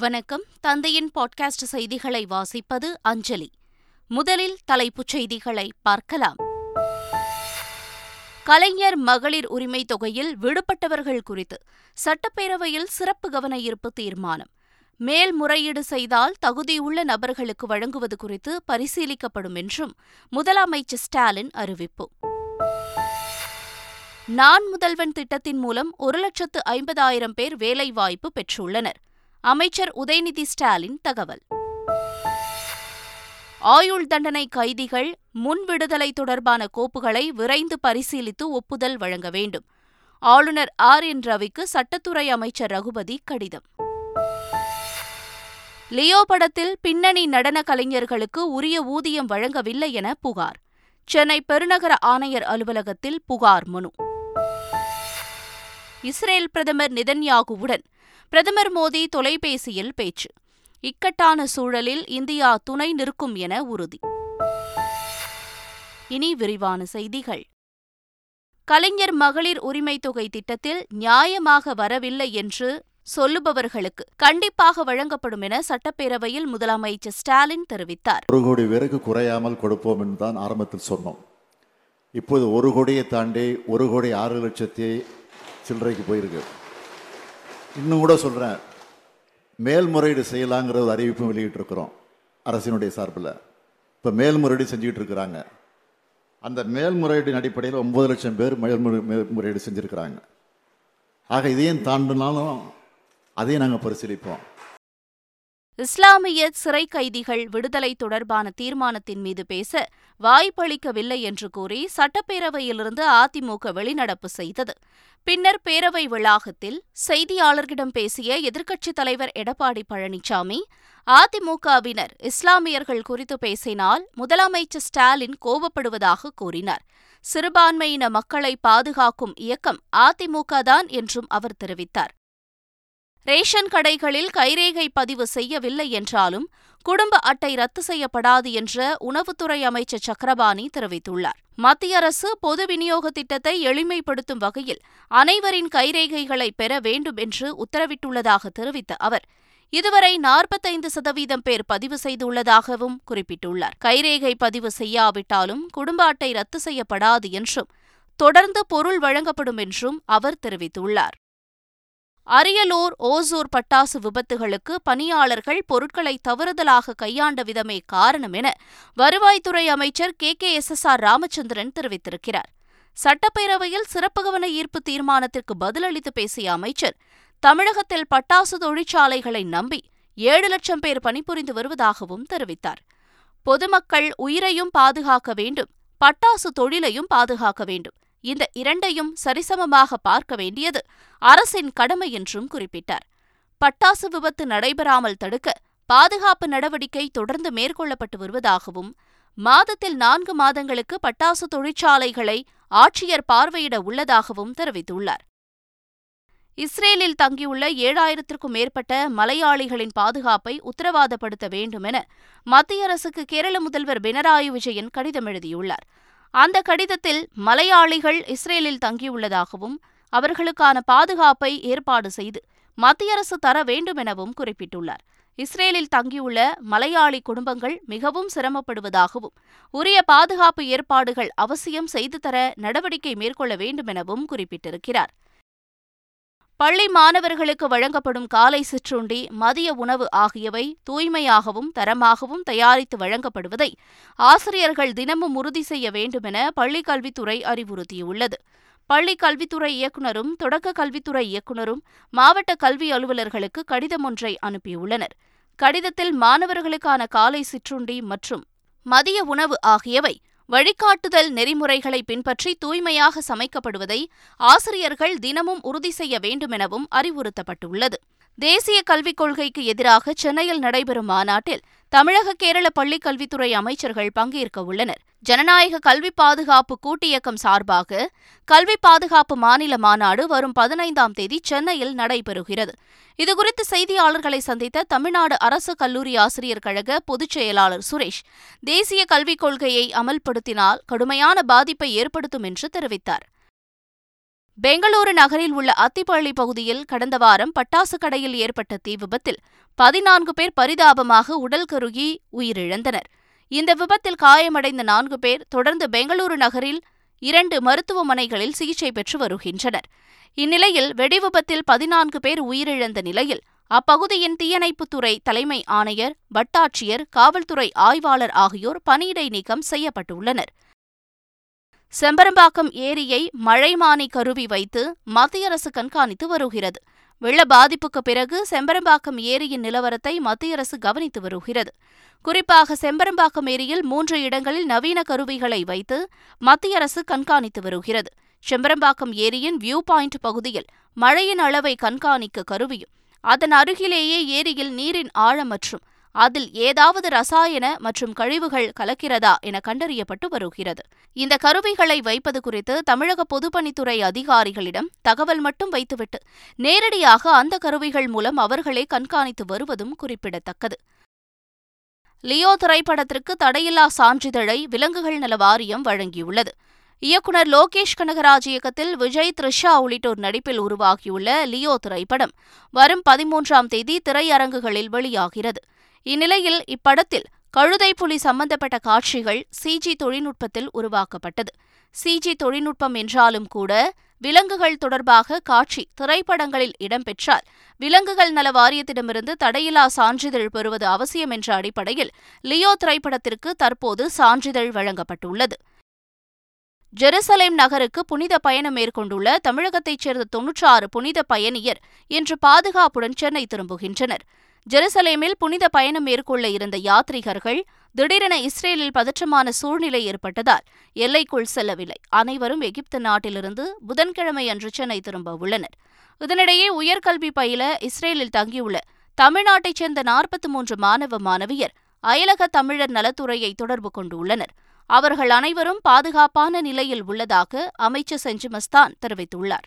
வணக்கம். தந்தையின் பாட்காஸ்ட் செய்திகளை வாசிப்பது அஞ்சலி. முதலில் தலைப்புச் செய்திகளை பார்க்கலாம். கலைஞர் மகளிர் உரிமை தொகையில் விடுபட்டவர்கள் குறித்து சட்டப்பேரவையில் சிறப்பு கவன ஈர்ப்பு தீர்மானம். மேல்முறையீடு செய்தால் தகுதியுள்ள நபர்களுக்கு வழங்குவது குறித்து பரிசீலிக்கப்படும் என்றும் முதலமைச்சர் ஸ்டாலின் அறிவிப்பு. நான் முதல்வன் திட்டத்தின் மூலம் ஒரு லட்சத்து ஐம்பதாயிரம் பேர் வேலைவாய்ப்பு பெற்றுள்ளனர். அமைச்சர் உதயநிதி ஸ்டாலின் தகவல். ஆயுள் தண்டனை கைதிகள் முன் விடுதலை தொடர்பான கோப்புகளை விரைந்து பரிசீலித்து ஒப்புதல் வழங்க வேண்டும். ஆளுநர் ஆர் என் ரவிக்கு சட்டத்துறை அமைச்சர் ரகுபதி கடிதம். லியோ படத்தில் பின்னணி நடன கலைஞர்களுக்கு உரிய ஊதியம் வழங்கவில்லை என புகார். சென்னை பெருநகர ஆணையர் அலுவலகத்தில் புகார் மனு. இஸ்ரேல் பிரதமர் நிதன்யாகுவுடன் பிரதமர் மோடி தொலைபேசியில் பேச்சு. இக்கட்டான சூழலில் இந்தியா துணை நிற்கும் என உறுதி. இனி விரிவான செய்திகள். கலைஞர் மகளிர் உரிமை தொகை திட்டத்தில் நியாயமாக வரவில்லை என்று சொல்லுபவர்களுக்கு கண்டிப்பாக வழங்கப்படும் என சட்டப்பேரவையில் முதலமைச்சர் ஸ்டாலின் தெரிவித்தார். ஒரு கோடி பேருக்கு குறையாமல் கொடுப்போம் என்று தான் ஆரம்பத்தில் சொன்னோம். இப்போது ஒரு கோடியை தாண்டி ஒரு கோடி ஆறு லட்சத்தி சில்லறைக்கு போயிருக்கு. இன்னும் கூட சொல்கிறேன் மேல்முறையீடு செய்யலாங்கிற ஒரு அறிவிப்பும் வெளியிட்டிருக்கிறோம் அரசினுடைய சார்பில். இப்போ மேல்முறையீடு செஞ்சுக்கிட்டு இருக்கிறாங்க அந்த மேல்முறையீடின் அடிப்படையில் ஒம்பது லட்சம் பேர் மேல்முறை மேல்முறையீடு செஞ்சுருக்கிறாங்க. ஆக இதையும் தாண்டினாலும் அதையும் நாங்கள் பரிசீலிப்போம். இஸ்லாமிய சிறை கைதிகள் விடுதலை தொடர்பான தீர்மானத்தின் மீது பேச வாய்ப்பளிக்கவில்லை என்று கூறி சட்டப்பேரவையிலிருந்து அதிமுக வெளிநடப்பு செய்தது. பின்னர் பேரவை வளாகத்தில் செய்தியாளர்களிடம் பேசிய எதிர்க்கட்சித் தலைவர் எடப்பாடி பழனிசாமி அதிமுகவினர் இஸ்லாமியர்கள் குறித்து பேசினால் முதலமைச்சர் ஸ்டாலின் கோபப்படுவதாக கூறினார். சிறுபான்மையின மக்களை பாதுகாக்கும் இயக்கம் அதிமுக தான் என்றும் அவர் தெரிவித்தார். ரேஷன் கடைகளில் கைரேகை பதிவு செய்யவில்லை என்றாலும் குடும்ப அட்டை ரத்து செய்யப்படாது என்ற உணவுத்துறை அமைச்சர் சக்கரபாணி தெரிவித்துள்ளார். மத்திய அரசு பொது விநியோக திட்டத்தை எளிமைப்படுத்தும் வகையில் அனைவரின் கைரேகைகளை பெற வேண்டும் என்று உத்தரவிட்டுள்ளதாக தெரிவித்த அவர் இதுவரை நாற்பத்தைந்து சதவீதம் பேர் பதிவு செய்துள்ளதாகவும் குறிப்பிட்டுள்ளார். கைரேகை பதிவு செய்யாவிட்டாலும் குடும்ப அட்டை ரத்து செய்யப்படாது என்றும் தொடர்ந்து பொருள் வழங்கப்படும் என்றும் அவர் தெரிவித்துள்ளார். அரியலூர் ஓசூர் பட்டாசு விபத்துகளுக்கு பணியாளர்கள் பொருட்களை தவறுதலாக கையாண்ட விதமே காரணம் என வருவாய்த்துறை அமைச்சர் K. K. S. S. R. Ramachandran தெரிவித்திருக்கிறார். சட்டப்பேரவையில் சிறப்பு கவன ஈர்ப்பு தீர்மானத்திற்கு பதிலளித்து பேசிய அமைச்சர் தமிழகத்தில் பட்டாசு தொழிற்சாலைகளை நம்பி ஏழு லட்சம் பேர் பணிபுரிந்து வருவதாகவும் தெரிவித்தார். பொதுமக்கள் உயிரையும் பாதுகாக்க வேண்டும் பட்டாசு தொழிலையும் பாதுகாக்க வேண்டும் இந்த இரண்டையும் சரிசமமாக பார்க்க வேண்டியது அரசின் கடமை என்றும் குறிப்பிட்டார். பட்டாசு விபத்து நடைபெறாமல் தடுக்க பாதுகாப்பு நடவடிக்கை தொடர்ந்து மேற்கொள்ளப்பட்டு வருவதாகவும் மாதத்தில் நான்கு மாதங்களுக்கு பட்டாசு தொழிற்சாலைகளை ஆட்சியர் பார்வையிட உள்ளதாகவும் தெரிவித்துள்ளார். இஸ்ரேலில் தங்கியுள்ள ஏழாயிரத்திற்கும் மேற்பட்ட மலையாளிகளின் பாதுகாப்பை உத்தரவாதப்படுத்த வேண்டுமென மத்திய அரசுக்கு கேரள முதல்வர் பினராயி விஜயன் கடிதம் எழுதியுள்ளார். அந்த கடிதத்தில் மலையாளிகள் இஸ்ரேலில் தங்கியுள்ளதாகவும் அவர்களுக்கான பாதுகாப்பை ஏற்பாடு செய்து மத்திய அரசு தர வேண்டுமெனவும் குறிப்பிட்டுள்ளார். இஸ்ரேலில் தங்கியுள்ள மலையாளி குடும்பங்கள் மிகவும் சிரமப்படுவதாகவும் உரிய பாதுகாப்பு ஏற்பாடுகள் அவசியம் செய்து தர நடவடிக்கை மேற்கொள்ள வேண்டுமெனவும் குறிப்பிட்டிருக்கிறார். பள்ளி மாணவர்களுக்கு வழங்கப்படும் காலை சிற்றுண்டி மதிய உணவு ஆகியவை தூய்மையாகவும் தரமாகவும் தயாரித்து வழங்கப்படுவதை ஆசிரியர்கள் தினமும் உறுதி செய்ய வேண்டுமென பள்ளிக் கல்வித்துறை அறிவுறுத்தியுள்ளது. பள்ளிக் கல்வித்துறை இயக்குநரும் தொடக்க கல்வித்துறை இயக்குநரும் மாவட்ட கல்வி அலுவலர்களுக்கு கடிதம் ஒன்றை அனுப்பியுள்ளனர். கடிதத்தில் மாணவர்களுக்கான காலை சிற்றுண்டி மற்றும் மதிய உணவு ஆகியவை வழிகாட்டுதல் நெறிமுறைகளை பின்பற்றி தூய்மையாக சமைக்கப்படுவதை ஆசிரியர்கள் தினமும் உறுதி செய்ய வேண்டுமெனவும் அறிவுறுத்தப்பட்டுள்ளது. தேசிய கல்விக் கொள்கைக்கு எதிராக சென்னையில் நடைபெறும் மாநாட்டில் தமிழக கேரள பள்ளிக் கல்வித்துறை அமைச்சர்கள் பங்கேற்க உள்ளனர். ஜனநாயக கல்வி பாதுகாப்பு கூட்டியக்கம் சார்பாக கல்வி பாதுகாப்பு மாநில மாநாடு வரும் பதினைந்தாம் தேதி சென்னையில் நடைபெறுகிறது. இதுகுறித்து செய்தியாளர்களை சந்தித்த தமிழ்நாடு அரசு கல்லூரி ஆசிரியர் கழக பொதுச் செயலாளர் சுரேஷ் தேசிய கல்விக் கொள்கையை அமல்படுத்தினால் கடுமையான பாதிப்பை ஏற்படுத்தும் என்று தெரிவித்தார். பெங்களூரு நகரில் உள்ள அத்திப்பள்ளி பகுதியில் கடந்த வாரம் பட்டாசு கடையில் ஏற்பட்ட தீ விபத்தில் பதினான்கு பேர் பரிதாபமாக உடல் கருகி உயிரிழந்தனர். இந்த விபத்தில் காயமடைந்த நான்கு பேர் தொடர்ந்து பெங்களூரு நகரில் இரண்டு மருத்துவமனைகளில் சிகிச்சை பெற்று வருகின்றனர். இந்நிலையில் வெடிவிபத்தில் பதினான்கு பேர் உயிரிழந்த நிலையில் அப்பகுதியின் தீயணைப்புத்துறை தலைமை ஆணையர் வட்டாட்சியர் காவல்துறை ஆய்வாளர் ஆகியோர் பணியிடை நீக்கம் செய்யப்பட்டுள்ளனர். செம்பரம்பாக்கம் ஏரியை மழைமானி கருவி வைத்து மத்திய அரசு கண்காணித்து வருகிறது. வெள்ள பாதிப்புக்கு பிறகு செம்பரம்பாக்கம் ஏரியின் நிலவரத்தை மத்திய அரசு கவனித்து வருகிறது. குறிப்பாக செம்பரம்பாக்கம் ஏரியில் மூன்று இடங்களில் நவீன கருவிகளை வைத்து மத்திய அரசு கண்காணித்து வருகிறது. செம்பரம்பாக்கம் ஏரியின் வியூ பாயிண்ட் பகுதியில் மழையின் அளவை கண்காணிக்க கருவியும் அதன் அருகிலேயே ஏரியில் நீரின் ஆழம் மற்றும் அதில் ஏதாவது ரசாயன மற்றும் கழிவுகள் கலக்கிறதா என கண்டறியப்பட்டு வருகிறது. இந்த கருவிகளை வைப்பது குறித்து தமிழக பொதுப்பணித்துறை அதிகாரிகளிடம் தகவல் மட்டும் வைத்துவிட்டு நேரடியாக அந்த கருவிகள் மூலம் அவர்களே கண்காணித்து வருவதும் குறிப்பிடத்தக்கது. லியோ திரைப்படத்திற்கு தடையில்லா சான்றிதழை விலங்குகள் நல வாரியம் வழங்கியுள்ளது. இயக்குநர் லோகேஷ் கனகராஜ் இயக்கத்தில் விஜய் த்ரிஷா உள்ளிட்டோர் நடிப்பில் உருவாகியுள்ள லியோ திரைப்படம் வரும் பதிமூன்றாம் தேதி திரையரங்குகளில் வெளியாகிறது. இந்நிலையில் இப்படத்தில் கழுதை புலி சம்பந்தப்பட்ட காட்சிகள் சிஜி தொழில்நுட்பத்தில் உருவாக்கப்பட்டது. சிஜி தொழில்நுட்பம் என்றாலும் கூட விலங்குகள் தொடர்பாக காட்சி திரைப்படங்களில் இடம்பெற்றால் விலங்குகள் நல வாரியத்திடமிருந்து தடையில்லா சான்றிதழ் பெறுவது அவசியம் என்ற அடிப்படையில் லியோ திரைப்படத்திற்கு தற்போது சான்றிதழ் வழங்கப்பட்டுள்ளது. ஜெருசலேம் நகருக்கு புனித பயணம் மேற்கொண்டுள்ள தமிழகத்தைச் சேர்ந்த தொன்னூற்றாறு புனித பயணியர் இன்று பாதுகாப்புடன் சென்னை திரும்புகின்றனர். ஜெருசலேமில் புனித பயணம் மேற்கொள்ள இருந்த யாத்ரிகர்கள் திடீரென இஸ்ரேலில் பதற்றமான சூழ்நிலை ஏற்பட்டதால் எல்லைக்குள் செல்லவில்லை. அனைவரும் எகிப்து நாட்டிலிருந்து புதன்கிழமை அன்று சென்னை திரும்ப உள்ளனர். இதனிடையே உயர்கல்வி பயில இஸ்ரேலில் தங்கியுள்ள தமிழ்நாட்டைச் சேர்ந்த நாற்பத்தி மூன்று மாணவ மாணவியர் அயலக தமிழர் நலத்துறையை தொடர்பு கொண்டுள்ளனர் அவர்கள் அனைவரும் பாதுகாப்பான நிலையில் உள்ளதாக அமைச்சர் செஞ்சு மஸ்தான் தெரிவித்துள்ளார்.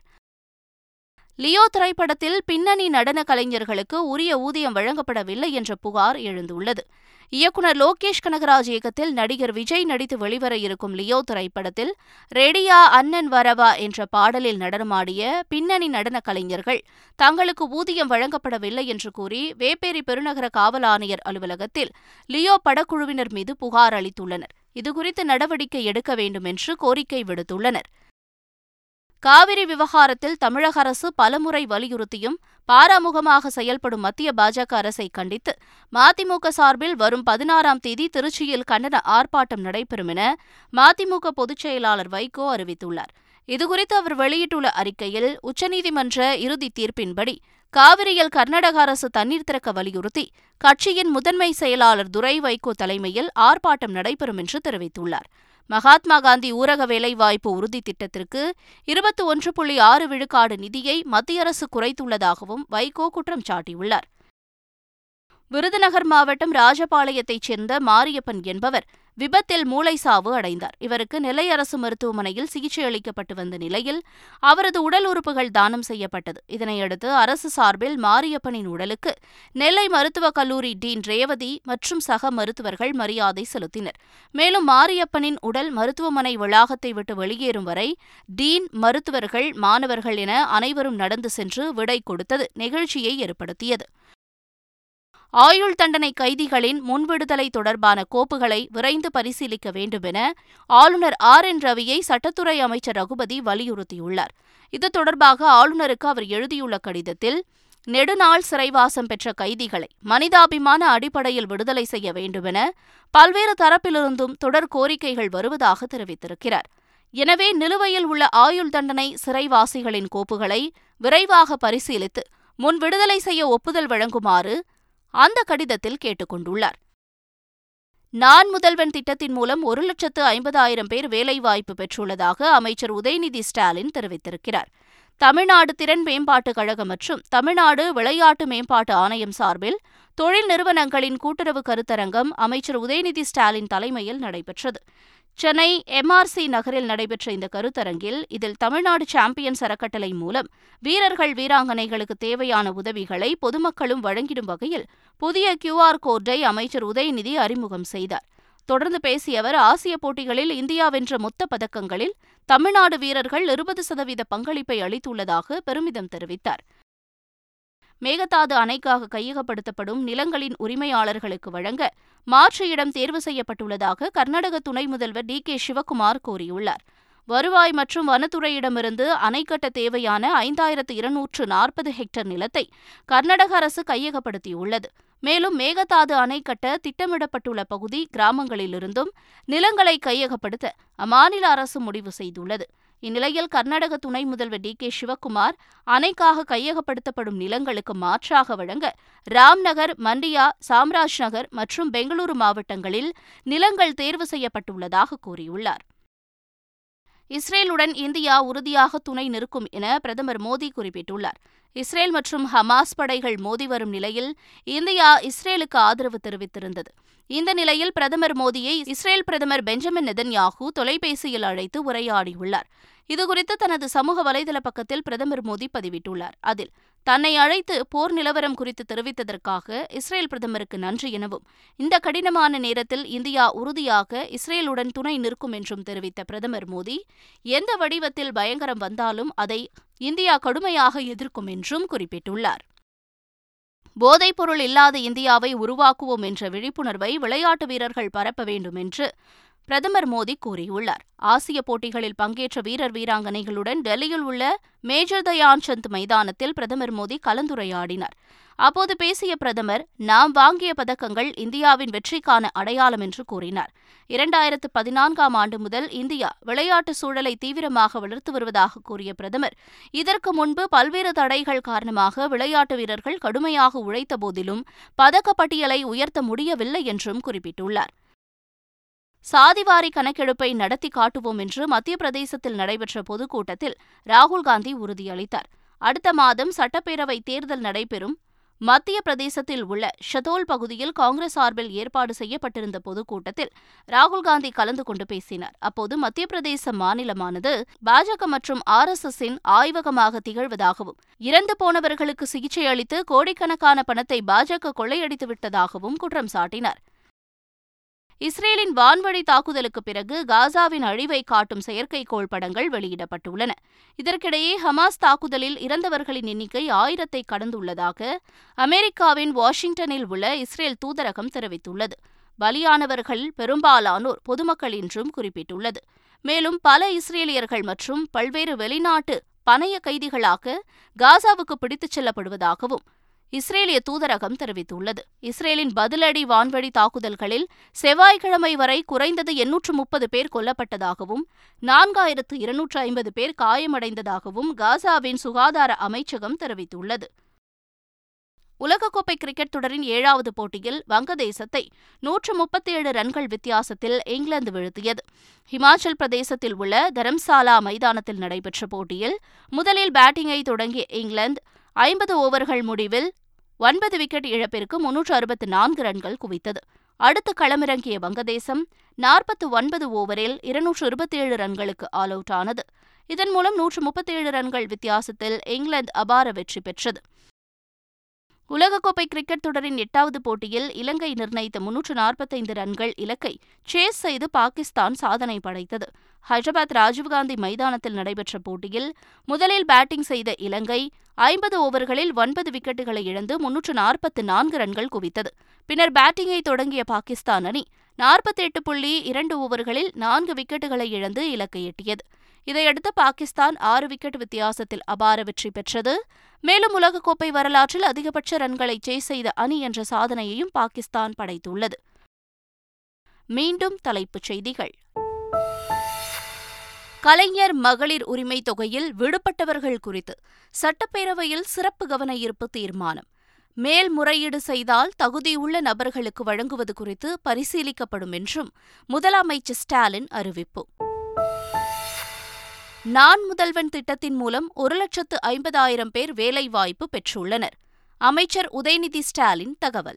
லியோ திரைப்படத்தில் பின்னணி நடன கலைஞர்களுக்கு உரிய ஊதியம் வழங்கப்படவில்லை என்ற புகார் எழுந்துள்ளது. இயக்குநர் லோகேஷ் கனகராஜ் இயக்கத்தில் நடிகர் விஜய் நடித்து வெளிவர இருக்கும் லியோ திரைப்படத்தில் ரெடியா அண்ணன் வரவா என்ற பாடலில் நடனமாடிய பின்னணி நடன கலைஞர்கள் தங்களுக்கு ஊதியம் வழங்கப்படவில்லை என்று கூறி வேப்பேரி பெருநகர காவல் ஆணையர் அலுவலகத்தில் லியோ படக்குழுவினர் மீது புகார் அளித்துள்ளனர். இதுகுறித்து நடவடிக்கை எடுக்க வேண்டும் என்று கோரிக்கை விடுத்துள்ளனர். காவிரி விவகாரத்தில் தமிழக அரசு பலமுறை வலியுறுத்தியும் பாராமுகமாக செயல்படும் மத்திய பாஜக அரசை கண்டித்து மதிமுக சார்பில் வரும் பதினாறாம் தேதி திருச்சியில் கண்டன ஆர்ப்பாட்டம் நடைபெறும் என மதிமுக பொதுச் செயலாளர் வைகோ அறிவித்துள்ளார். இதுகுறித்து அவர் வெளியிட்டுள்ள அறிக்கையில் உச்சநீதிமன்ற இறுதி தீர்ப்பின்படி காவிரியில் கர்நாடக அரசு தண்ணீர் திறக்க வலியுறுத்தி கட்சியின் முதன்மை செயலாளர் துரை வைகோ தலைமையில் ஆர்ப்பாட்டம் நடைபெறும் என்று தெரிவித்துள்ளார். மகாத்மா காந்தி ஊரக வேலைவாய்ப்பு உறுதி திட்டத்திற்கு இருபத்தி ஒன்று புள்ளி ஆறு விழுக்காடு நிதியை மத்திய அரசு குறைத்துள்ளதாகவும் வைகோ குற்றம் சாட்டியுள்ளார். விருதுநகர் மாவட்டம் ராஜபாளையத்தைச் சேர்ந்த மாரியப்பன் என்பவர் விபத்தில் மூளை சாவு அடைந்தார். இவருக்கு நெல்லை அரசு மருத்துவமனையில் சிகிச்சை அளிக்கப்பட்டு வந்த நிலையில் அவரது உடல் உறுப்புகள் தானம் செய்யப்பட்டது. இதனையடுத்து அரசு சார்பில் மாரியப்பனின் உடலுக்கு நெல்லை மருத்துவக் கல்லூரி டீன் ரேவதி மற்றும் சக மருத்துவர்கள் மரியாதை செலுத்தினர். மேலும் மாரியப்பனின் உடல் மருத்துவமனை வளாகத்தை விட்டு வெளியேறும் வரை டீன் மருத்துவர்கள் மாணவர்கள் என அனைவரும் நடந்து சென்று விடை கொடுத்தது. நெகிழ்ச்சியை ஏற்படுத்தியது. ஆயுள் தண்டனை கைதிகளின் முன்விடுதலை தொடர்பான கோப்புகளை விரைந்து பரிசீலிக்க வேண்டுமென ஆளுநர் ஆர் என் ரவியை சட்டத்துறை அமைச்சர் ரகுபதி வலியுறுத்தியுள்ளார். இது தொடர்பாக ஆளுநருக்கு அவர் எழுதியுள்ள கடிதத்தில் நெடுநாள் சிறைவாசம் பெற்ற கைதிகளை மனிதாபிமான அடிப்படையில் விடுதலை செய்ய வேண்டுமென பல்வேறு தரப்பிலிருந்தும் தொடர் கோரிக்கைகள் வருவதாக தெரிவித்திருக்கிறார். எனவே நிலுவையில் உள்ள ஆயுள் தண்டனை சிறைவாசிகளின் கோப்புகளை விரைவாக பரிசீலித்து முன் விடுதலை செய்ய ஒப்புதல் வழங்குமாறு அந்த கடிதத்தில் கேட்டுக்கொண்டுள்ளார். நான் முதல்வன் திட்டத்தின் மூலம் ஒரு லட்சத்து ஐம்பதாயிரம் பேர் வேலைவாய்ப்பு பெற்றுள்ளதாக அமைச்சர் உதயநிதி ஸ்டாலின் தெரிவித்திருக்கிறார். தமிழ்நாடு திறன் மேம்பாட்டுக் கழகம் மற்றும் தமிழ்நாடு விளையாட்டு மேம்பாட்டு ஆணையம் சார்பில் தொழில் நிறுவனங்களின் கூட்டுறவு கருத்தரங்கம் அமைச்சர் உதயநிதி ஸ்டாலின் தலைமையில் நடைபெற்றது. சென்னை எம்ஆர்சி நகரில் நடைபெற்ற இந்த கருத்தரங்கில் இதில் தமிழ்நாடு சாம்பியன்ஸ் அறக்கட்டளை மூலம் வீரர்கள் வீராங்கனைகளுக்கு தேவையான உதவிகளை பொதுமக்களும் வழங்கிடும் வகையில் புதிய கியூஆர் கோர்டை அமைச்சர் உதயநிதி அறிமுகம் செய்தார். தொடர்ந்து பேசிய அவர் ஆசிய போட்டிகளில் இந்தியா வென்ற மொத்த பதக்கங்களில் தமிழ்நாடு வீரர்கள் இருபது சதவீத பங்களிப்பை அளித்துள்ளதாக பெருமிதம் தெரிவித்தார். மேகதாது அணைக்காக கையகப்படுத்தப்படும் நிலங்களின் உரிமையாளர்களுக்கு வழங்க மாற்று இடம் தேர்வு செய்யப்பட்டுள்ளதாக கர்நாடக துணை முதல்வர் டி கே சிவக்குமார் கூறியுள்ளார். வருவாய் மற்றும் வனத்துறையிடமிருந்து அணை கட்ட தேவையான ஐந்தாயிரத்து இருநூற்று நாற்பது ஹெக்டேர் நிலத்தை கர்நாடக அரசு கையகப்படுத்தியுள்ளது. மேலும் மேகதாது அணை கட்ட திட்டமிடப்பட்டுள்ள பகுதி கிராமங்களிலிருந்தும் நிலங்களை கையகப்படுத்த அம்மாநில அரசு முடிவு செய்துள்ளது. இந்நிலையில் கர்நாடக துணை முதல்வர் டி கே சிவக்குமார் அணைக்காக கையகப்படுத்தப்படும் நிலங்களுக்கு மாற்றாக வழங்க ராம்நகர் மண்டியா சாம்ராஜ் நகர் மற்றும் பெங்களூரு மாவட்டங்களில் நிலங்கள் தேர்வு செய்யப்பட்டுள்ளதாக கூறியுள்ளார். இஸ்ரேலுடன் இந்தியா உறுதியாக துணை நிற்கும் என பிரதமர் மோடி குறிப்பிட்டுள்ளார். இஸ்ரேல் மற்றும் ஹமாஸ் படைகள் மோதி வரும் நிலையில் இந்தியா இஸ்ரேலுக்கு ஆதரவு தெரிவித்திருந்தது. இந்த நிலையில் பிரதமர் மோடியை இஸ்ரேல் பிரதமர் பெஞ்சமின் நெதன்யாகு தொலைபேசியில் அழைத்து உரையாடியுள்ளார். இதுகுறித்து தனது சமூக வலைதள பக்கத்தில் பிரதமர் மோடி பதிவிட்டுள்ளார். அதில் தன்னை அழைத்து போர் நிலவரம் குறித்து தெரிவித்ததற்காக இஸ்ரேல் பிரதமருக்கு நன்றி எனவும் இந்த கடினமான நேரத்தில் இந்தியா உறுதியாக இஸ்ரேலுடன் துணை நிற்கும் என்றும் தெரிவித்த பிரதமர் மோடி எந்த வடிவத்தில் பயங்கரம் வந்தாலும் அதை இந்தியா கடுமையாக எதிர்க்கும் என்றும் குறிப்பிட்டுள்ளார். போதைப்பொருள் இல்லாத இந்தியாவை உருவாக்குவோம் என்ற விழிப்புணர்வை விளையாட்டு வீரர்கள் பரப்ப வேண்டும் என்று பிரதமர் மோடி கூறியுள்ளார். ஆசிய போட்டிகளில் பங்கேற்ற வீரர் வீராங்கனைகளுடன் டெல்லியில் உள்ள மேஜர் தயான் சந்த் மைதானத்தில் பிரதமர் மோடி கலந்துரையாடினார். அப்போது பேசிய பிரதமர் நாம் வாங்கிய பதக்கங்கள் இந்தியாவின் வெற்றிக்கான அடையாளம் என்று கூறினார். இரண்டாயிரத்து பதினான்காம் ஆண்டு முதல் இந்தியா விளையாட்டு சூழலை தீவிரமாக வளர்த்து வருவதாக கூறிய பிரதமர் இதற்கு முன்பு பல்வேறு தடைகள் காரணமாக விளையாட்டு வீரர்கள் கடுமையாக உழைத்த போதிலும் பதக்கப்பட்டியலை உயர்த்த முடியவில்லை என்றும் குறிப்பிட்டுள்ளார். சாதிவாரி கணக்கெடுப்பை நடத்தி காட்டுவோம் என்று மத்திய பிரதேசத்தில் நடைபெற்ற பொதுக்கூட்டத்தில் ராகுல்காந்தி உறுதியளித்தார். அடுத்த மாதம் சட்டப்பேரவை தேர்தல் நடைபெறும். மத்திய பிரதேசத்தில் உள்ள ஷதோல் பகுதியில் காங்கிரஸ் சார்பில் ஏற்பாடு செய்யப்பட்டிருந்த பொதுக்கூட்டத்தில் ராகுல்காந்தி கலந்து கொண்டு பேசினார். அப்போது மத்திய பிரதேச மாநிலமானது பாஜக மற்றும் ஆர் எஸ் எஸின் ஆய்வகமாக திகழ்வதாகவும் இறந்து போனவர்களுக்கு சிகிச்சை அளித்து கோடிக்கணக்கான பணத்தை பாஜக கொள்ளையடித்து விட்டதாகவும் குற்றம் சாட்டினார். இஸ்ரேலின் வான்வழி தாக்குதலுக்கு பிறகு காசாவின் அழிவை காட்டும் செயற்கைக்கோள் படங்கள் வெளியிடப்பட்டுள்ளன. இதற்கிடையே ஹமாஸ் தாக்குதலில் இறந்தவர்களின் எண்ணிக்கை ஆயிரத்தை கடந்துள்ளதாக அமெரிக்காவின் வாஷிங்டனில் உள்ள இஸ்ரேல் தூதரகம் தெரிவித்துள்ளது. பலியானவர்கள் பெரும்பாலானோர் பொதுமக்கள் என்றும் குறிப்பிட்டுள்ளது. மேலும் பல இஸ்ரேலியர்கள் மற்றும் பல்வேறு வெளிநாட்டு பணைய கைதிகளாக காசாவுக்கு பிடித்துச் செல்லப்படுவதாகவும் இஸ்ரேலிய தூதரகம் தெரிவித்துள்ளது. இஸ்ரேலின் பதிலடி வான்வழி தாக்குதல்களில் செவ்வாய்க்கிழமை வரை குறைந்தது எண்ணூற்று முப்பது பேர் கொல்லப்பட்டதாகவும் நான்காயிரத்து இருநூற்று ஐம்பது பேர் காயமடைந்ததாகவும் காசாவின் சுகாதார அமைச்சகம் தெரிவித்துள்ளது. உலகக்கோப்பை கிரிக்கெட் தொடரின் ஏழாவது போட்டியில் வங்கதேசத்தை நூற்று முப்பத்தி ஏழு ரன்கள் வித்தியாசத்தில் இங்கிலாந்து வீழ்த்தியது. ஹிமாச்சல் பிரதேசத்தில் உள்ள தரம்சாலா மைதானத்தில் நடைபெற்ற போட்டியில் முதலில் பேட்டிங்கை தொடங்கிய இங்கிலாந்து ஐம்பது ஓவர்கள் முடிவில் ஒன்பது விக்கெட் இழப்பிற்கு முன்னூற்று அறுபத்து நான்கு ரன்கள் குவித்தது. அடுத்து களமிறங்கிய வங்கதேசம் நாற்பத்து ஒன்பது ஓவரில் இருநூற்று இருபத்தி ஏழு ரன்களுக்கு ஆல் அவுட் ஆனது. இதன் மூலம் நூற்று முப்பத்தேழு ரன்கள் வித்தியாசத்தில் இங்கிலாந்து அபார வெற்றி பெற்றது. உலகக்கோப்பை கிரிக்கெட் தொடரின் எட்டாவது போட்டியில் இலங்கை நிர்ணயித்த முன்னூற்று நாற்பத்தைந்து ரன்கள் இலக்கை சேஸ் செய்து பாகிஸ்தான் சாதனை படைத்தது. ஹைதராபாத் ராஜீவ்காந்தி மைதானத்தில் நடைபெற்ற போட்டியில் முதலில் பேட்டிங் செய்த இலங்கை ஐம்பது ஓவர்களில் ஒன்பது விக்கெட்டுகளை இழந்து முன்னூற்று நாற்பத்து நான்கு ரன்கள் குவித்தது. பின்னர் பேட்டிங்கை தொடங்கிய பாகிஸ்தான் அணி நாற்பத்தி எட்டு புள்ளி இரண்டு ஓவர்களில் நான்கு விக்கெட்டுகளை இழந்து இலக்கை எட்டியது. இதையடுத்து பாகிஸ்தான் ஆறு விக்கெட் வித்தியாசத்தில் அபார வெற்றி பெற்றது. மேலும் உலகக்கோப்பை வரலாற்றில் அதிகபட்ச ரன்களை சேஸ் செய்த அணி என்ற சாதனையையும் பாகிஸ்தான் படைத்துள்ளது. மீண்டும் தலைப்புச் செய்திகள். கலைஞர் மகளிர் உரிமை தொகையில் விடுபட்டவர்கள் குறித்து சட்டப்பேரவையில் சிறப்பு கவன ஈர்ப்பு தீர்மானம். மேல்முறையீடு செய்தால் தகுதியுள்ள நபர்களுக்கு வழங்குவது குறித்து பரிசீலிக்கப்படும் என்றும் முதலமைச்சர் ஸ்டாலின் அறிவிப்பு. நான் முதல்வன் திட்டத்தின் மூலம் ஒரு லட்சத்து ஐம்பதாயிரம் பேர் வேலைவாய்ப்பு பெற்றுள்ளனர். அமைச்சர் உதயநிதி ஸ்டாலின் தகவல்.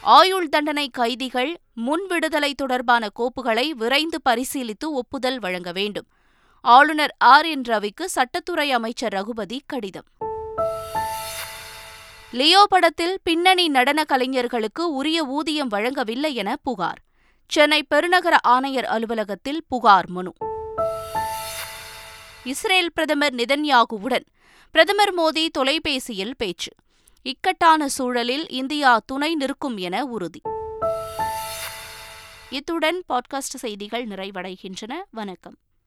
ஆயுள் தண்டனை கைதிகள் முன் விடுதலை தொடர்பான கோப்புகளை விரைந்து பரிசீலித்து ஒப்புதல் வழங்க வேண்டும். ஆளுநர் ஆர் என் ரவிக்கு சட்டத்துறை அமைச்சர் ரகுபதி கடிதம். லியோ படத்தில் பின்னணி நடன கலைஞர்களுக்கு உரிய ஊதியம் வழங்கவில்லை என புகார். சென்னை பெருநகர ஆணையர் அலுவலகத்தில் புகார் மனு. இஸ்ரேல் பிரதமர் நிதன்யாகுவுடன் பிரதமர் மோடி தொலைபேசியில் பேச்சு. இக்கட்டான சூழலில் இந்தியா துணை நிற்கும் என உறுதி. இத்துடன் பாட்காஸ்ட் செய்திகள் நிறைவடைகின்றன. வணக்கம்.